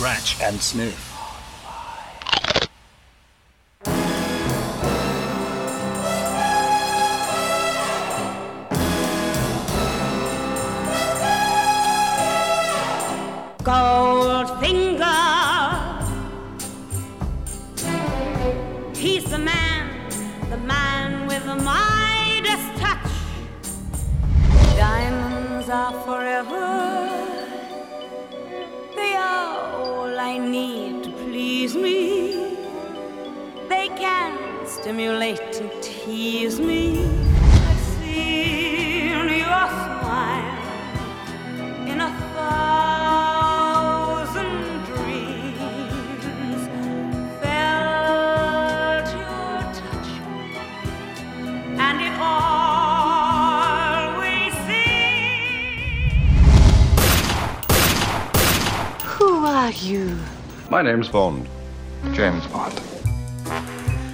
Scratch and Sniff. Goldfinger. Stimulate and tease me. I've seen your smile in a thousand dreams. Felt your touch, and it always seemed. Who are you? My name's Bond. James Bond.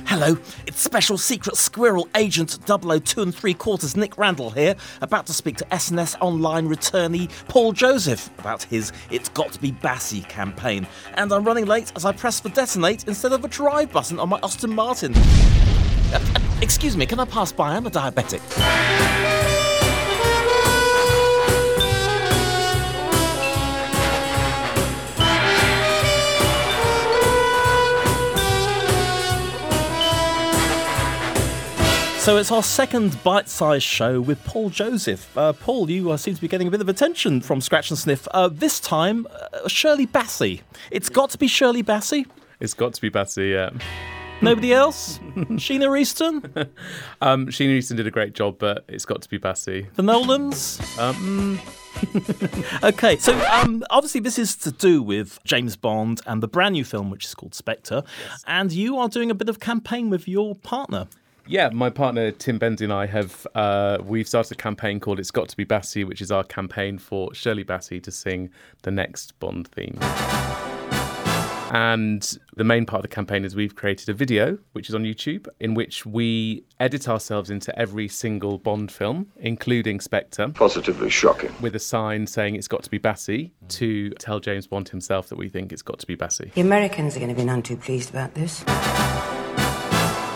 Hello, it's Special Secret Squirrel Agent 002 and 3 quarters Nick Randall here, about to speak to SNS Online returnee Paul Joseph about his It's Got to Be Bassy campaign. And I'm running late as I press for detonate instead of a drive button on my Austin Martin. Excuse me, can I pass by? I'm a diabetic. So it's our second bite-sized show with Paul Joseph. Uh, Paul, you uh, seem to be getting a bit of attention from Scratch and Sniff. Uh, this time, uh, Shirley Bassey. It's got to be Shirley Bassey. It's got to be Bassey, yeah. Nobody else? Sheena Easton? Um, Sheena Easton did a great job, but it's got to be Bassey. The Nolans? Um, Okay, so um, obviously this is to do with James Bond and the brand new film, which is called Spectre. And you are doing a bit of campaign with your partner. Yeah, my partner Tim Bendy and I have uh, we've started a campaign called "It's Got to Be Bassey," which is our campaign for Shirley Bassey to sing the next Bond theme. And the main part of the campaign is we've created a video, which is on YouTube, in which we edit ourselves into every single Bond film, including Spectre, Positively shocking. with a sign saying it's got to be Bassey to tell James Bond himself that we think it's got to be Bassey. The Americans are going to be none too pleased about this.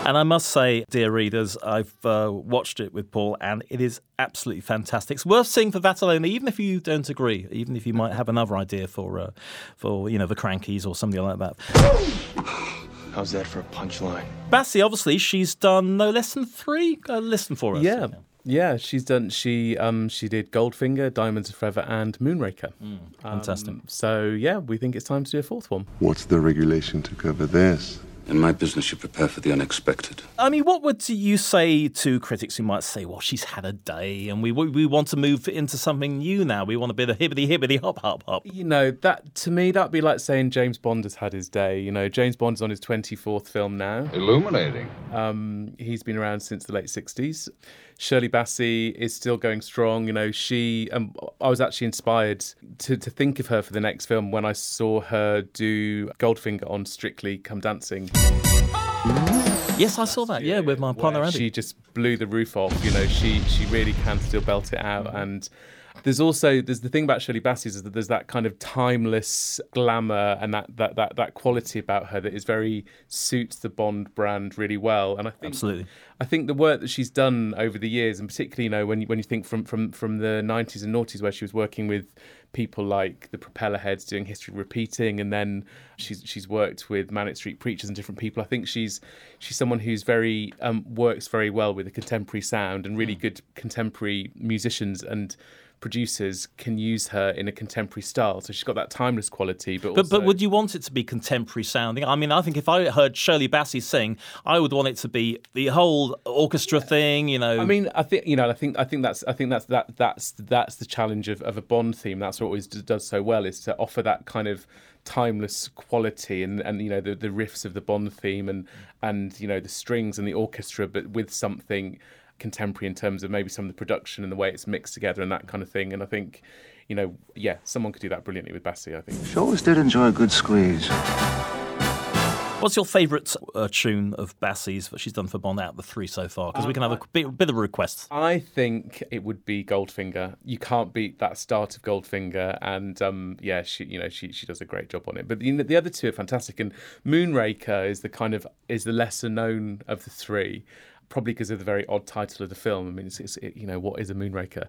And I must say, dear readers, I've uh, watched it with Paul, and it is absolutely fantastic. It's worth seeing for that alone, even if you don't agree, even if you might have another idea for, uh, for you know, the Crankies or something like that. How's that for a punchline? Bassy, obviously, she's done no less than three. Uh, listen for us. Yeah. Yeah, she's done. She um she did Goldfinger, Diamonds Are Forever, and Moonraker. fantastic. Um, so yeah, we think it's time to do a fourth one. What's the regulation to cover this? In my business, you prepare for the unexpected. I mean, what would you say to critics who might say, "Well, she's had a day, and we we want to move into something new now. We want a bit of hibbity hibbity hop hop hop." You know that to me that'd be like saying James Bond has had his day. You know, James Bond's on his twenty fourth film now. Illuminating. Um, he's been around since the late 60s. Shirley Bassey is still going strong. You know, she, um, I was actually inspired to, to think of her for the next film when I saw her do Goldfinger on Strictly Come Dancing. Yes, I saw that. Yeah, with my partner Andy. She just blew the roof off. You know, she she really can still belt it out. And there's also there's the thing about Shirley Bassey is that there's that kind of timeless glamour and that that that that quality about her that is very suits the Bond brand really well. And I think Absolutely. I think the work that she's done over the years, and particularly you know when you, when you think from from from the 90s and noughties where she was working with people like the Propeller Heads doing history repeating, and then she's she's worked with Manic Street Preachers and different people. I think she's she's someone who's very um, works very well with a contemporary sound, and really good contemporary musicians and producers can use her in a contemporary style. So she's got that timeless quality, but But also, but would you want it to be contemporary sounding? I mean, I think if I heard Shirley Bassey sing, I would want it to be the whole orchestra thing. You know, I mean, I think you know, I think I think that's I think that's that that's that's the challenge of, of a Bond theme. That's what always does so well is to offer that kind of timeless quality and and you know the the riffs of the Bond theme and and you know the strings and the orchestra, but with something contemporary in terms of maybe some of the production and the way it's mixed together and that kind of thing. And I think. You know, yeah, someone could do that brilliantly with Bassey. I think. She always did enjoy a good squeeze. What's your favourite uh, tune of Bassie's that she's done for Bond out of the three so far? Because we can have a bit, bit of requests. I think it would be Goldfinger. You can't beat that start of Goldfinger, and um, yeah, she you know she she does a great job on it. But the, the other two are fantastic, and Moonraker is the kind of is the lesser known of the three. Probably because of the very odd title of the film. I mean, it's, it's it, you know what is a Moonraker,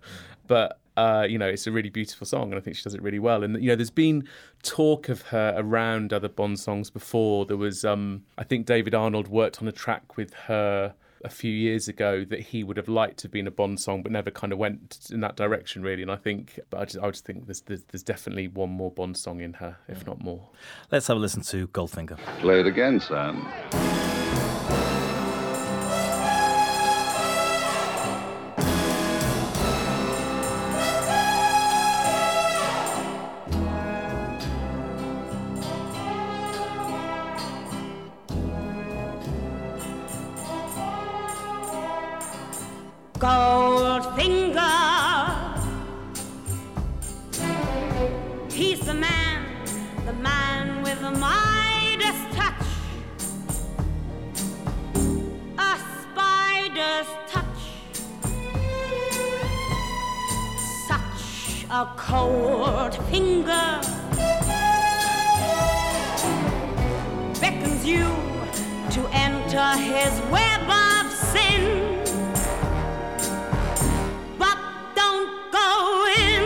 but uh, you know it's a really beautiful song, and I think she does it really well. And you know, there's been talk of her around other Bond songs before. There was, um, I think, David Arnold worked on a track with her a few years ago that he would have liked to have been a Bond song, but never kind of went in that direction really. And I think, but I just, I just think there's, there's, there's definitely one more Bond song in her, if not more. Let's have a listen to Goldfinger. Play it again, son. A cold finger beckons you to enter his web of sin. But don't go in.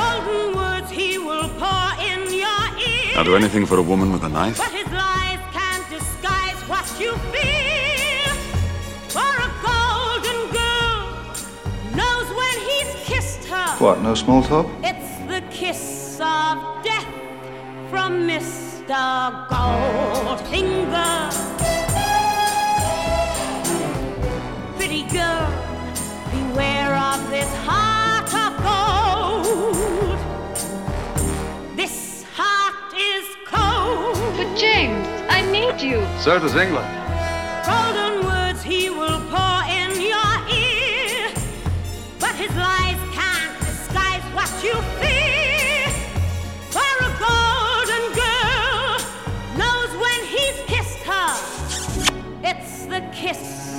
Golden words he will pour in your ear. I'll do anything for a woman with a knife. What, no small talk? It's the kiss of death from Mr. Goldfinger. Pretty girl, beware of this heart of gold. This heart is cold. But James, I need you. So does England.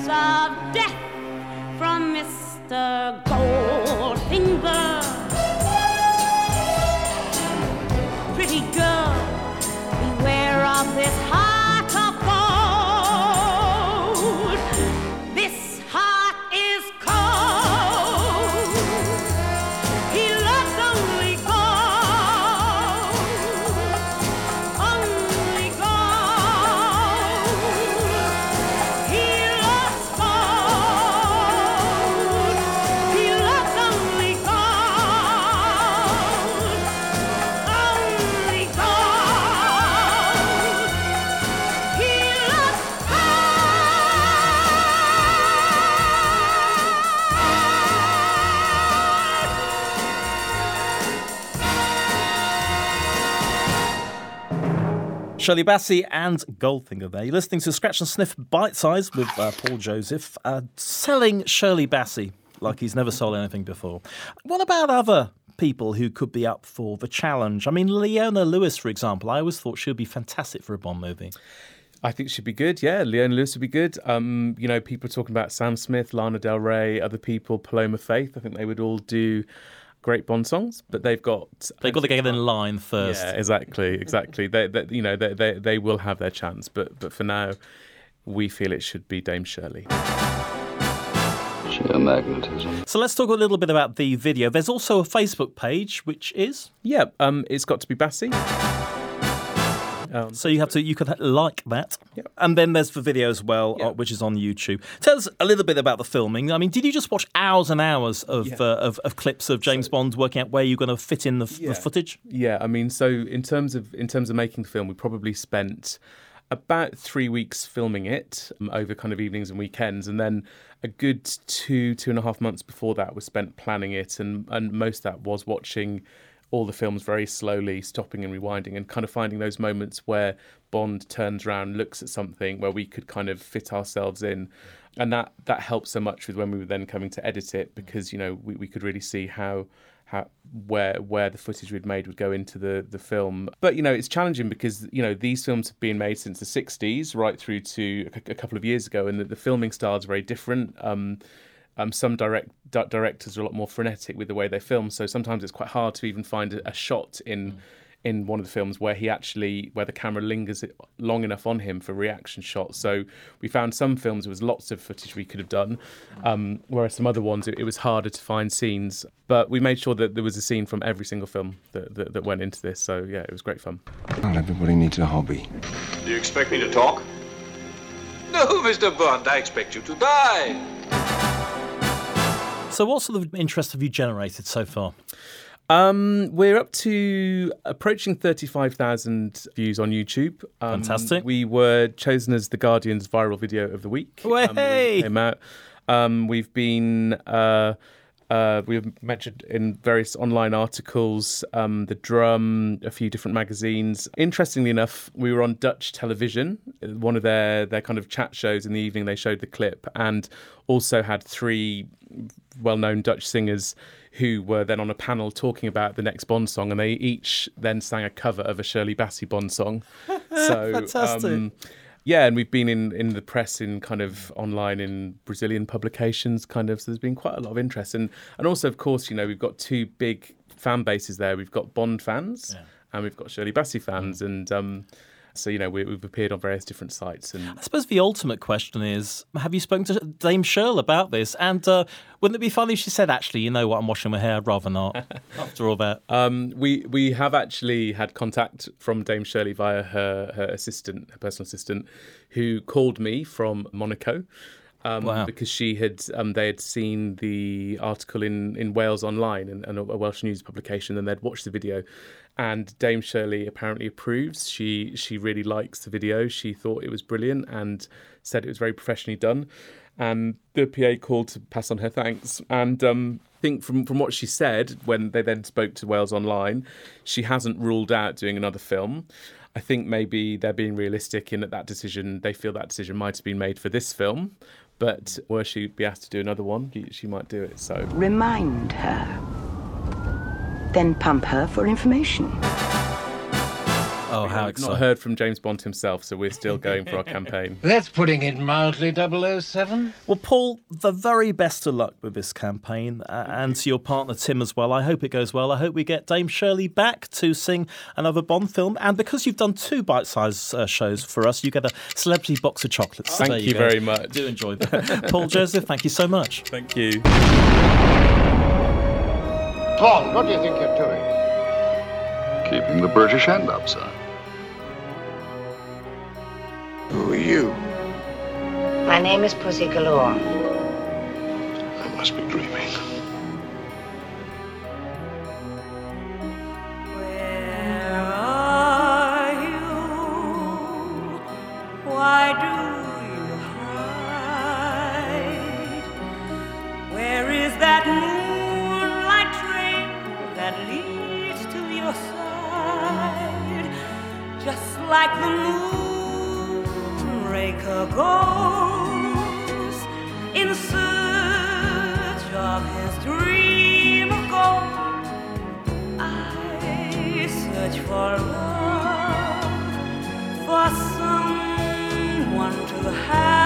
Of death from Mr. Goldfinger. Shirley Bassey and Goldfinger there. You're listening to Scratch and Sniff Bite Size with uh, Paul Joseph, uh, selling Shirley Bassey like he's never sold anything before. What about other people who could be up for the challenge? I mean, Leona Lewis, for example, I always thought she would be fantastic for a Bond movie. I think she'd be good. Yeah, Leona Lewis would be good. Um, you know, people are talking about Sam Smith, Lana Del Rey, other people, Paloma Faith. I think they would all do great Bond songs, but they've got They've got to get in line first. Yeah, exactly, exactly. They, they you know, they, they they will have their chance, but but for now, we feel it should be Dame Shirley. Sheer magnetism. So let's talk a little bit about the video. There's also a Facebook page, which is Yeah, um, it's got to be Bassy. so you have to you could like that, Yep. and then there's the video as well, Yeah. uh, which is on YouTube. Tell us a little bit about the filming. I mean, did you just watch hours and hours of Yeah. uh, of, of clips of James Bond working out where you're going to fit in the, Yeah. the footage? Yeah, I mean, so in terms of in terms of making the film, we probably spent about three weeks filming it um, over kind of evenings and weekends, and then a good two two and a half months before that was spent planning it, and and most of that was watching all the films very slowly, stopping and rewinding, and kind of finding those moments where Bond turns around, looks at something where we could kind of fit ourselves in. And that, that helped so much with when we were then coming to edit it because, you know, we, we could really see how how, where where the footage we'd made would go into the the film. But you know, it's challenging because you know these films have been made since the '60s, right through to a, couple of years ago, and the, the filming styles are very different. Um, um, some direct di- directors are a lot more frenetic with the way they film, so sometimes it's quite hard to even find a, a shot in. Mm in one of the films where he actually where the camera lingers long enough on him for reaction shots. So we found some films there was lots of footage we could have done, um, whereas some other ones it, it, was harder to find scenes. But we made sure that there was a scene from every single film that, that, that went into this. So yeah, it was great fun. Not everybody needs a hobby. Do you expect me to talk? No, Mr. Bond. I expect you to die. So, what sort of interest have you generated so far? Um, we're up to approaching 35,000 views on YouTube. Um, Fantastic. We were chosen as The Guardian's viral video of the week. Way! Um, came out. Um, we've been. Uh, uh, we've mentioned in various online articles, um, the drum, a few different magazines. Interestingly enough, we were on Dutch television, one of their their kind of chat shows in the evening. They showed the clip, and also had three well-known Dutch singers who were then on a panel talking about the next Bond song, and they each then sang a cover of a Shirley Bassey Bond song. So, Fantastic. Um, yeah, and we've been in, in the press, in kind of online, in Brazilian publications, kind of. So there's been quite a lot of interest, and and also, of course, you know, we've got two big fan bases there. We've got Bond fans, yeah. and we've got Shirley Bassey fans, mm. and um, so you know we, have appeared on various different sites. And I suppose the ultimate question is: Have you spoken to Dame Shirl about this? And uh, wouldn't it be funny if she said, "Actually, you know what? I'm washing my hair. Rather not." after all that, um, we we have actually had contact from Dame Shirley via her her assistant, her personal assistant, who called me from Monaco. Um, wow. because she had um, they had seen the article in, in Wales Online and, and, a Welsh news publication, and they'd watched the video, and Dame Shirley apparently approves. She she really likes the video. She thought it was brilliant and said it was very professionally done. And the PA called to pass on her thanks. And um, I think from from what she said when they then spoke to Wales Online, she hasn't ruled out doing another film. I think maybe they're being realistic in that that decision. They feel that decision might have been made for this film, but were she be asked to do another one, she might do it. So remind her then pump her for information. Oh, how exciting. Not heard from James Bond himself, so we're still going for our campaign. That's putting it mildly, 007. Well, Paul, the very best of luck with this campaign, uh, and to your partner Tim as well. I hope it goes well. I hope we get Dame Shirley back to sing another Bond film. And because you've done two bite sized uh, shows for us, you get a celebrity box of chocolates. Thank you, you very much. Do enjoy that. Paul Joseph, thank you so much. Thank you. Bond, what do you think you're doing? Keeping the British hand up, sir. Who are you? My name is Pussy Galore. I must be dreaming. For someone to have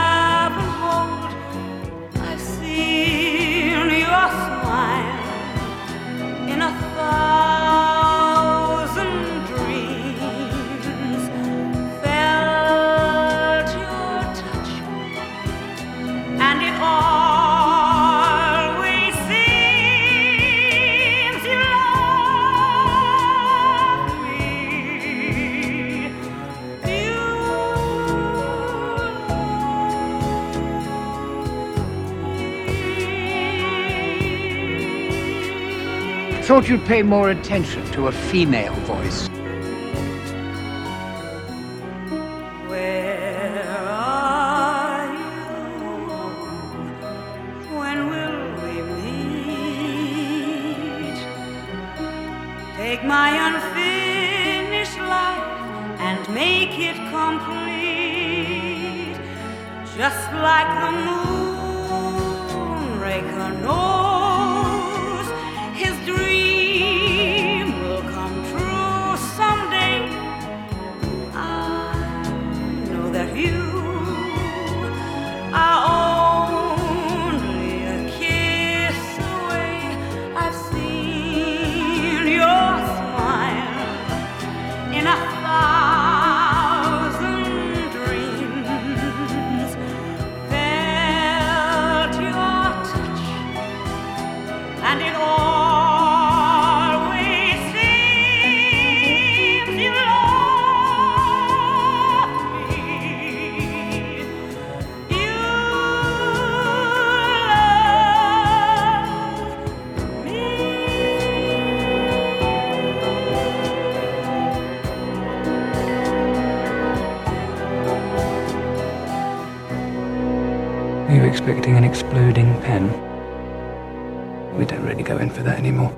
Thought you'd pay more attention to a female voice. You? When will we meet? Expecting an exploding pen? We don't really go in for that anymore.